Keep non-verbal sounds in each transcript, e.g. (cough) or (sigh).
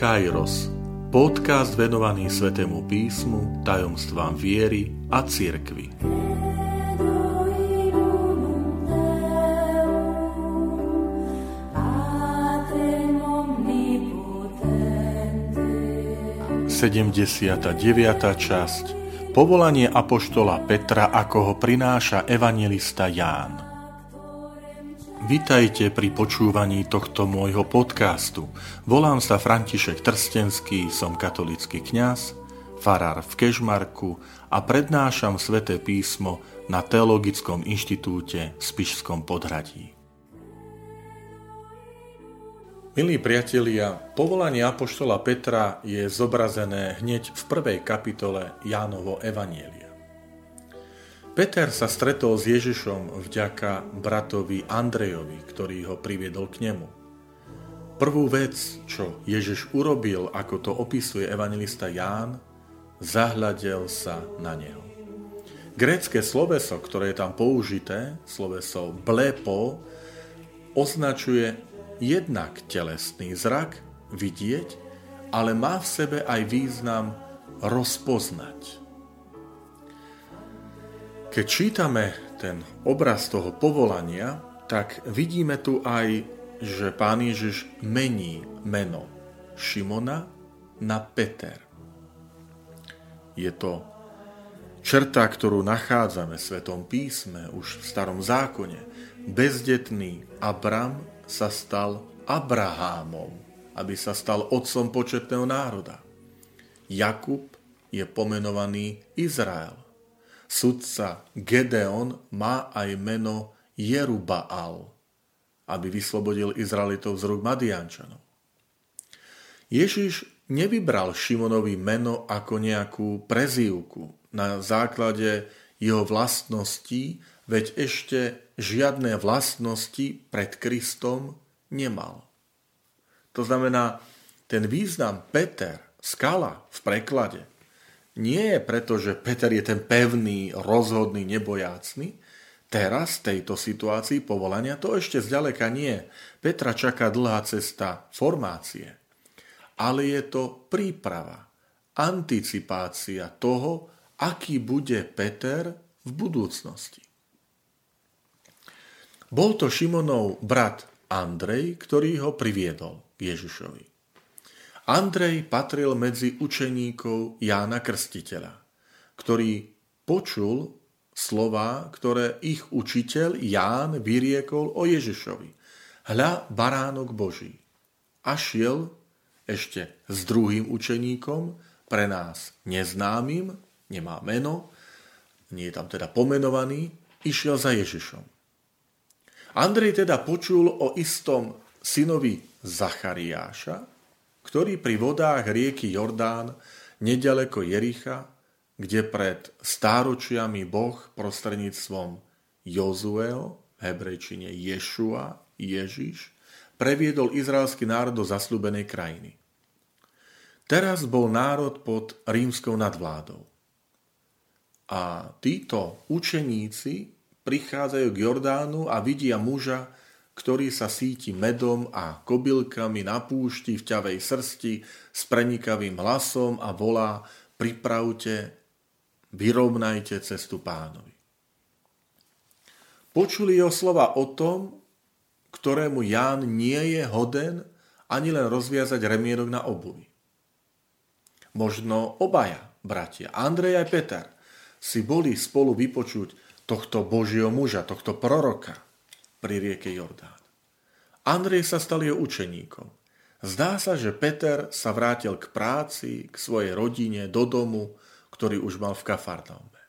Kairos, podcast venovaný Svetému písmu, tajomstvám viery a cirkvi. Sedemdesiata deviata časť Povolanie apoštola Petra, ako ho prináša evangelista Ján. Vitajte pri počúvaní tohto môjho podcastu. Volám sa František Trstenský, som katolický kňaz, farár v Kežmarku a prednášam sväté písmo na Teologickom inštitúte v Spišskom podhradí. Milí priatelia, povolanie Apoštola Petra je zobrazené hneď v prvej kapitole Jánovo Evanielia. Peter sa stretol s Ježišom vďaka bratovi Andrejovi, ktorý ho priviedol k nemu. Prvú vec, čo Ježiš urobil, ako to opisuje evangelista Ján, zahľadel sa na neho. Grécké sloveso, ktoré je tam použité, sloveso blepo, označuje jednak telesný zrak, vidieť, ale má v sebe aj význam rozpoznať. Keď čítame ten obraz toho povolania, tak vidíme tu aj, že pán Ježiš mení meno Šimona na Peter. Je to črta, ktorú nachádzame v Svetom písme, už v starom zákone. Bezdetný Abram sa stal Abrahámom, aby sa stal otcom početného národa. Jakub je pomenovaný Izrael. Sudca Gedeon má aj meno Jerubaal, aby vyslobodil Izraelitov z rúk Madiančanov. Ježiš nevybral Šimonovi meno ako nejakú prezývku na základe jeho vlastností, veď ešte žiadne vlastnosti pred Kristom nemal. To znamená, ten význam Peter, skala v preklade, nie je preto, že Peter je ten pevný, rozhodný, nebojácný. Teraz v tejto situácii povolania to ešte zďaleka nie. Petra čaká dlhá cesta formácie. Ale je to príprava, anticipácia toho, aký bude Peter v budúcnosti. Bol to Šimonov brat Andrej, ktorý ho priviedol Ježišovi. Andrej patril medzi učeníkov Jána Krstiteľa, ktorý počul slova, ktoré ich učiteľ Ján vyriekol o Ježišovi. Hľa baránok Boží. A šiel ešte s druhým učeníkom, pre nás neznámym, nemá meno, nie je tam teda pomenovaný, išiel za Ježišom. Andrej teda počul o istom synovi Zachariáša, ktorý pri vodách rieky Jordán, nedaleko Jericha, kde pred stáročiami Boh prostredníctvom Jozuel, hebrejčine Ješua, Ježiš, previedol izraelský národ do zasľúbenej krajiny. Teraz bol národ pod rímskou nadvládou. A títo učeníci prichádzajú k Jordánu a vidia muža, ktorý sa síti medom a kobylkami na púšti v ťavej srsti s prenikavým hlasom a volá pripravte, vyrovnajte cestu pánovi. Počuli jeho slova o tom, ktorému Ján nie je hoden ani len rozviazať remienok na obuvi. Možno obaja bratia, Andrej a Peter, si boli spolu vypočuť tohto Božieho muža, tohto proroka – pri rieke Jordán. Andrej sa stal jeho učeníkom. Zdá sa, že Peter sa vrátil k práci, k svojej rodine, do domu, ktorý už mal v Kafarnaume.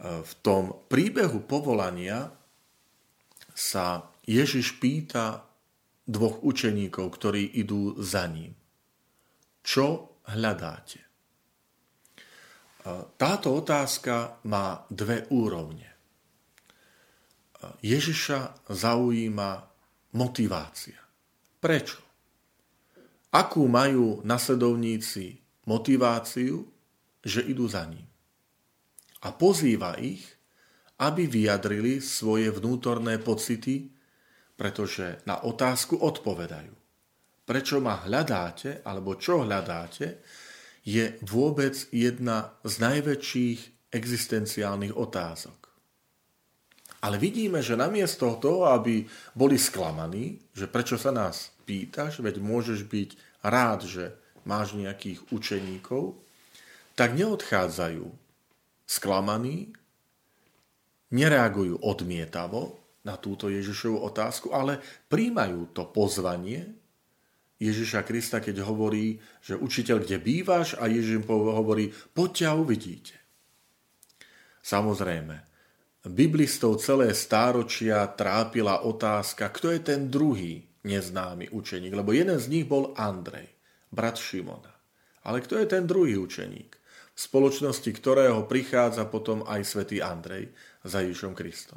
V tom príbehu povolania sa Ježiš pýta dvoch učeníkov, ktorí idú za ním. Čo hľadáte? Táto otázka má dve úrovne. Ježiša zaujíma motivácia. Prečo? Akú majú nasledovníci motiváciu, že idú za ním? A pozýva ich, aby vyjadrili svoje vnútorné pocity, pretože na otázku odpovedajú. prečo ma hľadáte, alebo čo hľadáte, je vôbec jedna z najväčších existenciálnych otázok. Ale vidíme, že namiesto toho, aby boli sklamaní, že prečo sa nás pýtaš, veď môžeš byť rád, že máš nejakých učeníkov, tak neodchádzajú sklamaní, nereagujú odmietavo na túto Ježišovú otázku, ale príjmajú to pozvanie Ježiša Krista, keď hovorí, že učiteľ, kde bývaš a Ježiš im hovorí, poďte a uvidíte. Samozrejme, Biblistov celé stáročia trápila otázka, kto je ten druhý neznámy učeník, lebo jeden z nich bol Andrej, brat Šimona. Ale kto je ten druhý učeník, v spoločnosti ktorého prichádza potom aj svätý Andrej za Ježišom Kristom?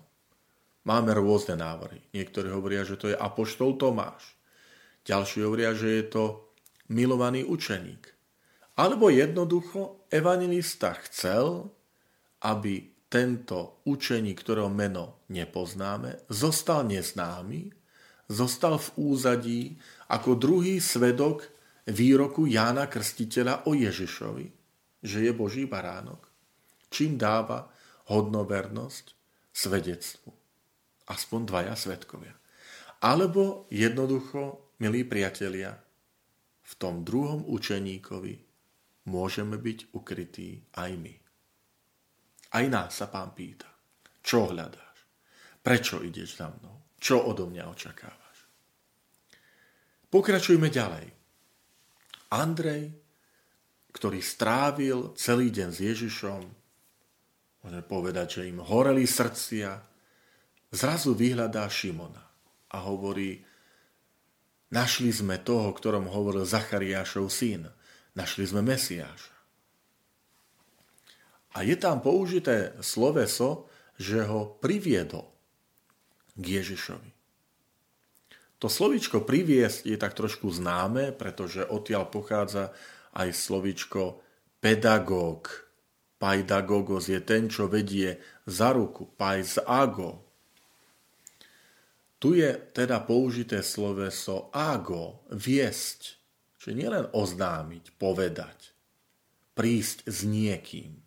Máme rôzne návrhy. Niektorí hovoria, že to je apoštol Tomáš. Ďalší hovoria, že je to milovaný učeník. Alebo jednoducho evangelista chcel, aby tento učeník, ktorého meno nepoznáme, zostal neznámy, zostal v úzadí ako druhý svedok výroku Jána Krstiteľa o Ježišovi, že je Boží baránok, čím dáva hodnovernosť svedectvu. Aspoň dvaja svedkovia. Alebo jednoducho, milí priatelia, v tom druhom učeníkovi môžeme byť ukrytí aj my. Aj nás sa pán pýta, čo hľadáš? Prečo ideš za mnou? Čo odo mňa očakávaš? Pokračujme ďalej. Andrej, ktorý strávil celý deň s Ježišom, môžeme povedať, že im horeli srdcia, zrazu vyhľadá Šimona a hovorí, našli sme toho, ktorom hovoril Zachariášov syn, našli sme Mesiáša. A je tam použité sloveso, že ho priviedol k Ježišovi. To slovičko priviesť je tak trošku známe, pretože odtiaľ pochádza aj slovičko pedagóg. Paidagogos je ten, čo vedie za ruku. Paisago. Tu je teda použité sloveso ago, viesť. Čiže nielen oznámiť, povedať, prísť s niekým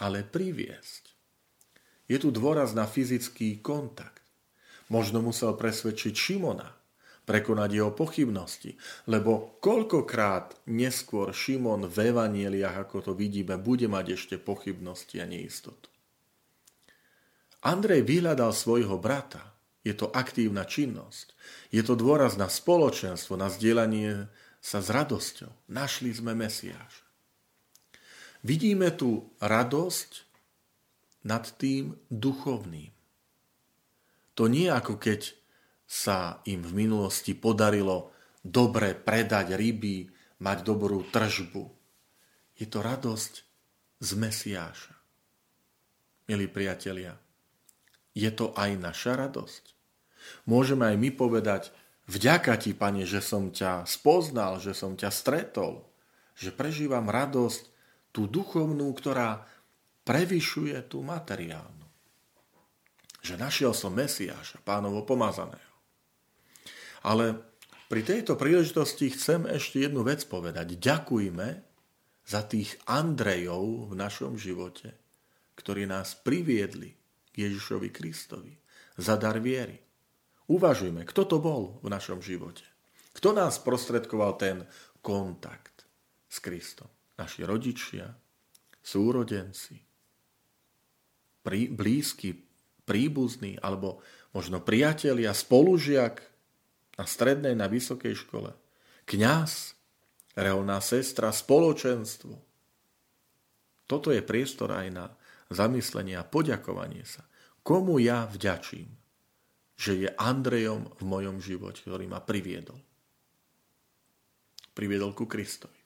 ale priviesť. Je tu dôraz na fyzický kontakt. Možno musel presvedčiť Šimona, prekonať jeho pochybnosti, lebo koľkokrát neskôr Šimon v evanieliach, ako to vidíme, bude mať ešte pochybnosti a neistotu. Andrej vyhľadal svojho brata. Je to aktívna činnosť. Je to dôraz na spoločenstvo, na zdieľanie sa s radosťou. Našli sme Mesiáša. Vidíme tu radosť nad tým duchovným. To nie ako keď sa im v minulosti podarilo dobre predať ryby, mať dobrú tržbu. Je to radosť z Mesiáša. Milí priatelia, je to aj naša radosť. Môžeme aj my povedať, vďaka ti, Pane, že som ťa spoznal, že som ťa stretol, že prežívam radosť tú duchovnú, ktorá prevyšuje tú materiálnu. Že našiel som Mesiáša, pánovo pomazaného. Ale pri tejto príležitosti chcem ešte jednu vec povedať. Ďakujme za tých Andrejov v našom živote, ktorí nás priviedli k Ježišovi Kristovi za dar viery. Uvažujme, kto to bol v našom živote. Kto nás prostredkoval ten kontakt s Kristom naši rodičia, súrodenci, prí, blízky, príbuzní alebo možno priatelia, spolužiak na strednej, na vysokej škole, kňaz, reholná sestra, spoločenstvo. Toto je priestor aj na zamyslenie a poďakovanie sa. Komu ja vďačím, že je Andrejom v mojom živote, ktorý ma priviedol. Priviedol ku Kristovi.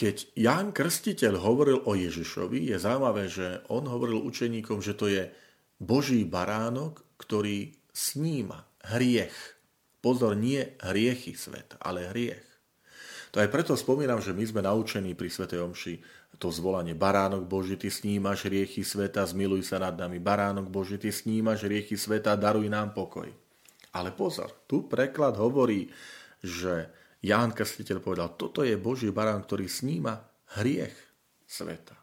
Keď Ján Krstiteľ hovoril o Ježišovi, je zaujímavé, že on hovoril učeníkom, že to je Boží baránok, ktorý sníma hriech. Pozor, nie hriechy sveta, ale hriech. To aj preto spomínam, že my sme naučení pri Sv. Omši to zvolanie Baránok Boží, ty snímaš riechy sveta, zmiluj sa nad nami. Baránok Boží, ty snímaš riechy sveta, daruj nám pokoj. Ale pozor, tu preklad hovorí, že Ján Krstiteľ povedal, toto je Boží barán, ktorý sníma hriech sveta.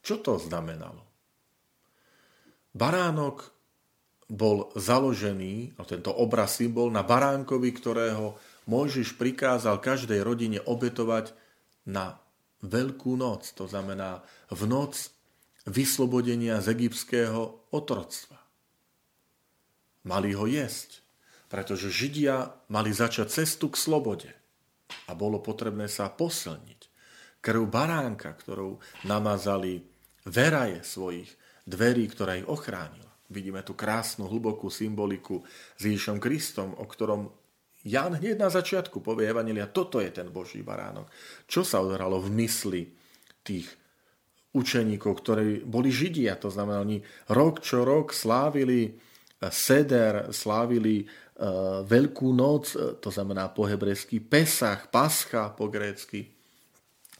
Čo to znamenalo? Baránok bol založený, tento obraz symbol, na baránkovi, ktorého Mojžiš prikázal každej rodine obetovať na Veľkú noc, to znamená v noc vyslobodenia z egyptského otroctva. Mali ho jesť, pretože Židia mali začať cestu k slobode a bolo potrebné sa posilniť. Krv baránka, ktorou namazali veraje svojich dverí, ktorá ich ochránila. Vidíme tu krásnu, hlbokú symboliku s Ježišom Kristom, o ktorom Jan hneď na začiatku povie Evangelia, toto je ten Boží baránok. Čo sa odohralo v mysli tých učeníkov, ktorí boli Židia, to znamená, oni rok čo rok slávili seder, slávili Veľkú noc, eh, to znamená po hebrejsky Pesach, Pascha po grécky,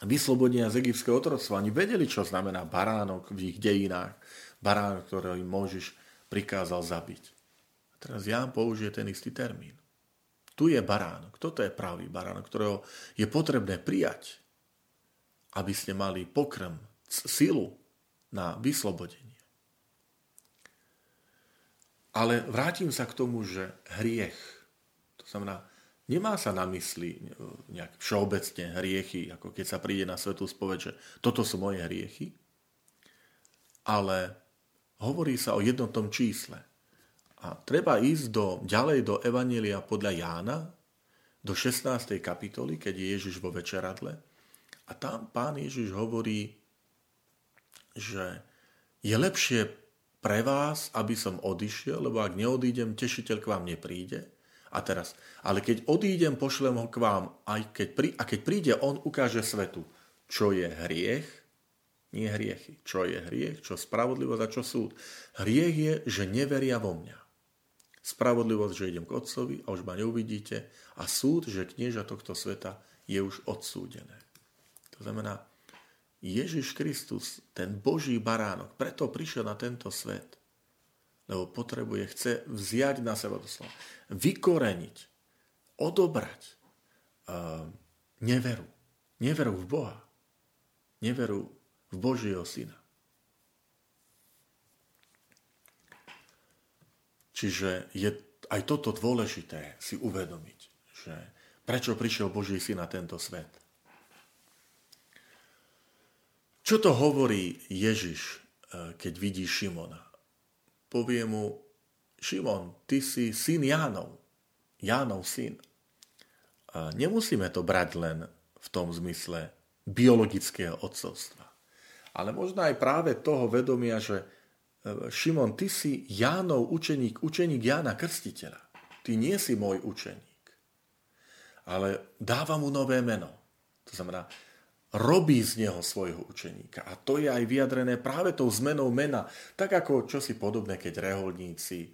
vyslobodenia z egyptského otroctva. Oni vedeli, čo znamená baránok v ich dejinách barán, ktorého im Mojžiš prikázal zabiť. A teraz Ján použije ten istý termín. Tu je baránok. Toto je pravý baránok, ktorého je potrebné prijať, aby ste mali pokrm, silu na vyslobodenie. Ale vrátim sa k tomu, že hriech, to znamená, nemá sa na mysli nejak všeobecne hriechy, ako keď sa príde na svetú spoveď, že toto sú moje hriechy, ale hovorí sa o jednotnom čísle. A treba ísť do, ďalej do Evanielia podľa Jána, do 16. kapitoly, keď je Ježiš vo večeradle. A tam pán Ježiš hovorí, že je lepšie pre vás, aby som odišiel, lebo ak neodídem, tešiteľ k vám nepríde. A teraz, ale keď odídem, pošlem ho k vám, aj keď prí, a keď príde, on ukáže svetu, čo je hriech, nie hriechy. Čo je hriech, čo spravodlivosť a čo súd. Hriech je, že neveria vo mňa. Spravodlivosť, že idem k Otcovi a už ma neuvidíte. A súd, že knieža tohto sveta je už odsúdené. To znamená, Ježiš Kristus, ten Boží baránok, preto prišiel na tento svet, lebo potrebuje, chce vziať na seba doslova, vykoreniť, odobrať uh, neveru. Neveru v Boha. Neveru v Božieho Syna. Čiže je aj toto dôležité si uvedomiť, že prečo prišiel Boží Syn na tento svet. Čo to hovorí Ježiš, e, keď vidí Šimona? Povie mu, Šimon, ty si syn Jánov, Jánov syn. A nemusíme to brať len v tom zmysle biologického odcovstva ale možno aj práve toho vedomia, že e, Šimon, ty si Jánov učeník, učeník Jána Krstiteľa. Ty nie si môj učeník. Ale dáva mu nové meno. To znamená, robí z neho svojho učeníka. A to je aj vyjadrené práve tou zmenou mena. Tak ako čo si podobné, keď reholníci e,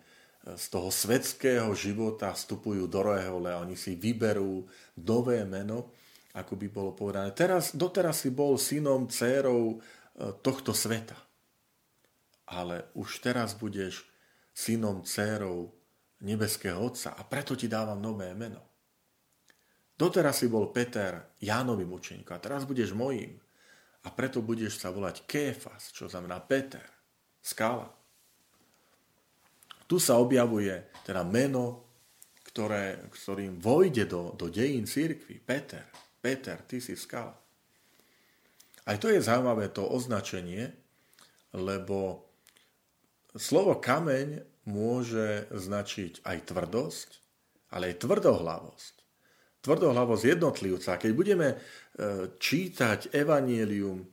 z toho svetského života vstupujú do rehole a oni si vyberú nové meno, ako by bolo povedané. Teraz, doteraz si bol synom, dcérou E, tohto sveta. Ale už teraz budeš synom, dcérou nebeského Otca a preto ti dávam nové meno. Doteraz si bol Peter Jánovým učeníkom a teraz budeš mojím. A preto budeš sa volať Kéfas, čo znamená Peter, skala. Tu sa objavuje teda meno, ktoré, ktorým vojde do, do dejín církvy. Peter, Peter, ty si skala. Aj to je zaujímavé to označenie, lebo slovo kameň môže značiť aj tvrdosť, ale aj tvrdohlavosť. Tvrdohlavosť jednotlivca. Keď budeme e, čítať evanielium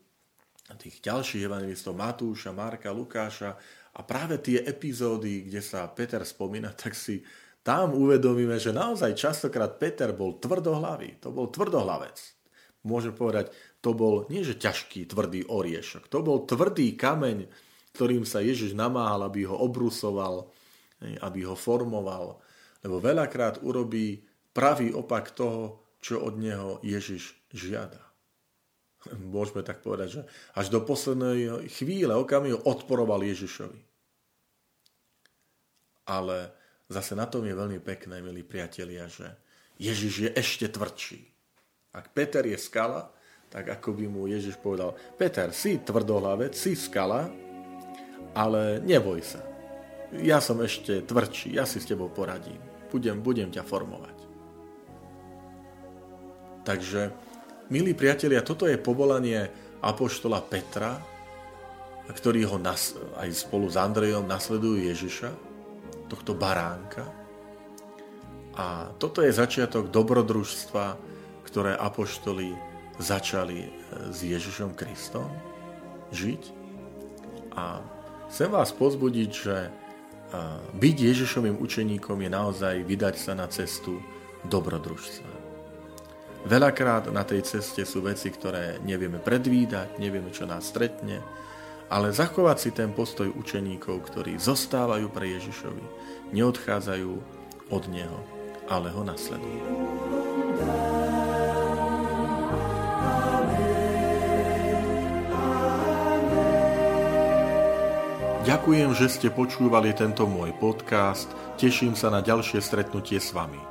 tých ďalších evangelistov Matúša, Marka, Lukáša a práve tie epizódy, kde sa Peter spomína, (laughs) tak si tam uvedomíme, že naozaj častokrát Peter bol tvrdohlavý. To bol tvrdohlavec. Môžem povedať, to bol nie že ťažký, tvrdý oriešok. To bol tvrdý kameň, ktorým sa Ježiš namáhal, aby ho obrusoval, aby ho formoval. Lebo veľakrát urobí pravý opak toho, čo od neho Ježiš žiada. Môžeme tak povedať, že až do poslednej chvíle, okamihu odporoval Ježišovi. Ale zase na tom je veľmi pekné, milí priatelia, že Ježiš je ešte tvrdší. Ak Peter je skala, tak ako by mu Ježiš povedal, Peter, si tvrdohlavec, si skala, ale neboj sa. Ja som ešte tvrdší, ja si s tebou poradím. Budem, budem ťa formovať. Takže, milí priatelia, toto je povolanie apoštola Petra, ktorý ho nas, aj spolu s Andrejom nasledujú Ježiša, tohto baránka. A toto je začiatok dobrodružstva, ktoré apoštoli začali e, s Ježišom Kristom žiť. A chcem vás pozbudiť, že e, byť Ježišovým učeníkom je naozaj vydať sa na cestu dobrodružstva. Veľakrát na tej ceste sú veci, ktoré nevieme predvídať, nevieme, čo nás stretne, ale zachovať si ten postoj učeníkov, ktorí zostávajú pre Ježišovi, neodchádzajú od Neho, ale ho nasledujú. Ďakujem, že ste počúvali tento môj podcast. Teším sa na ďalšie stretnutie s vami.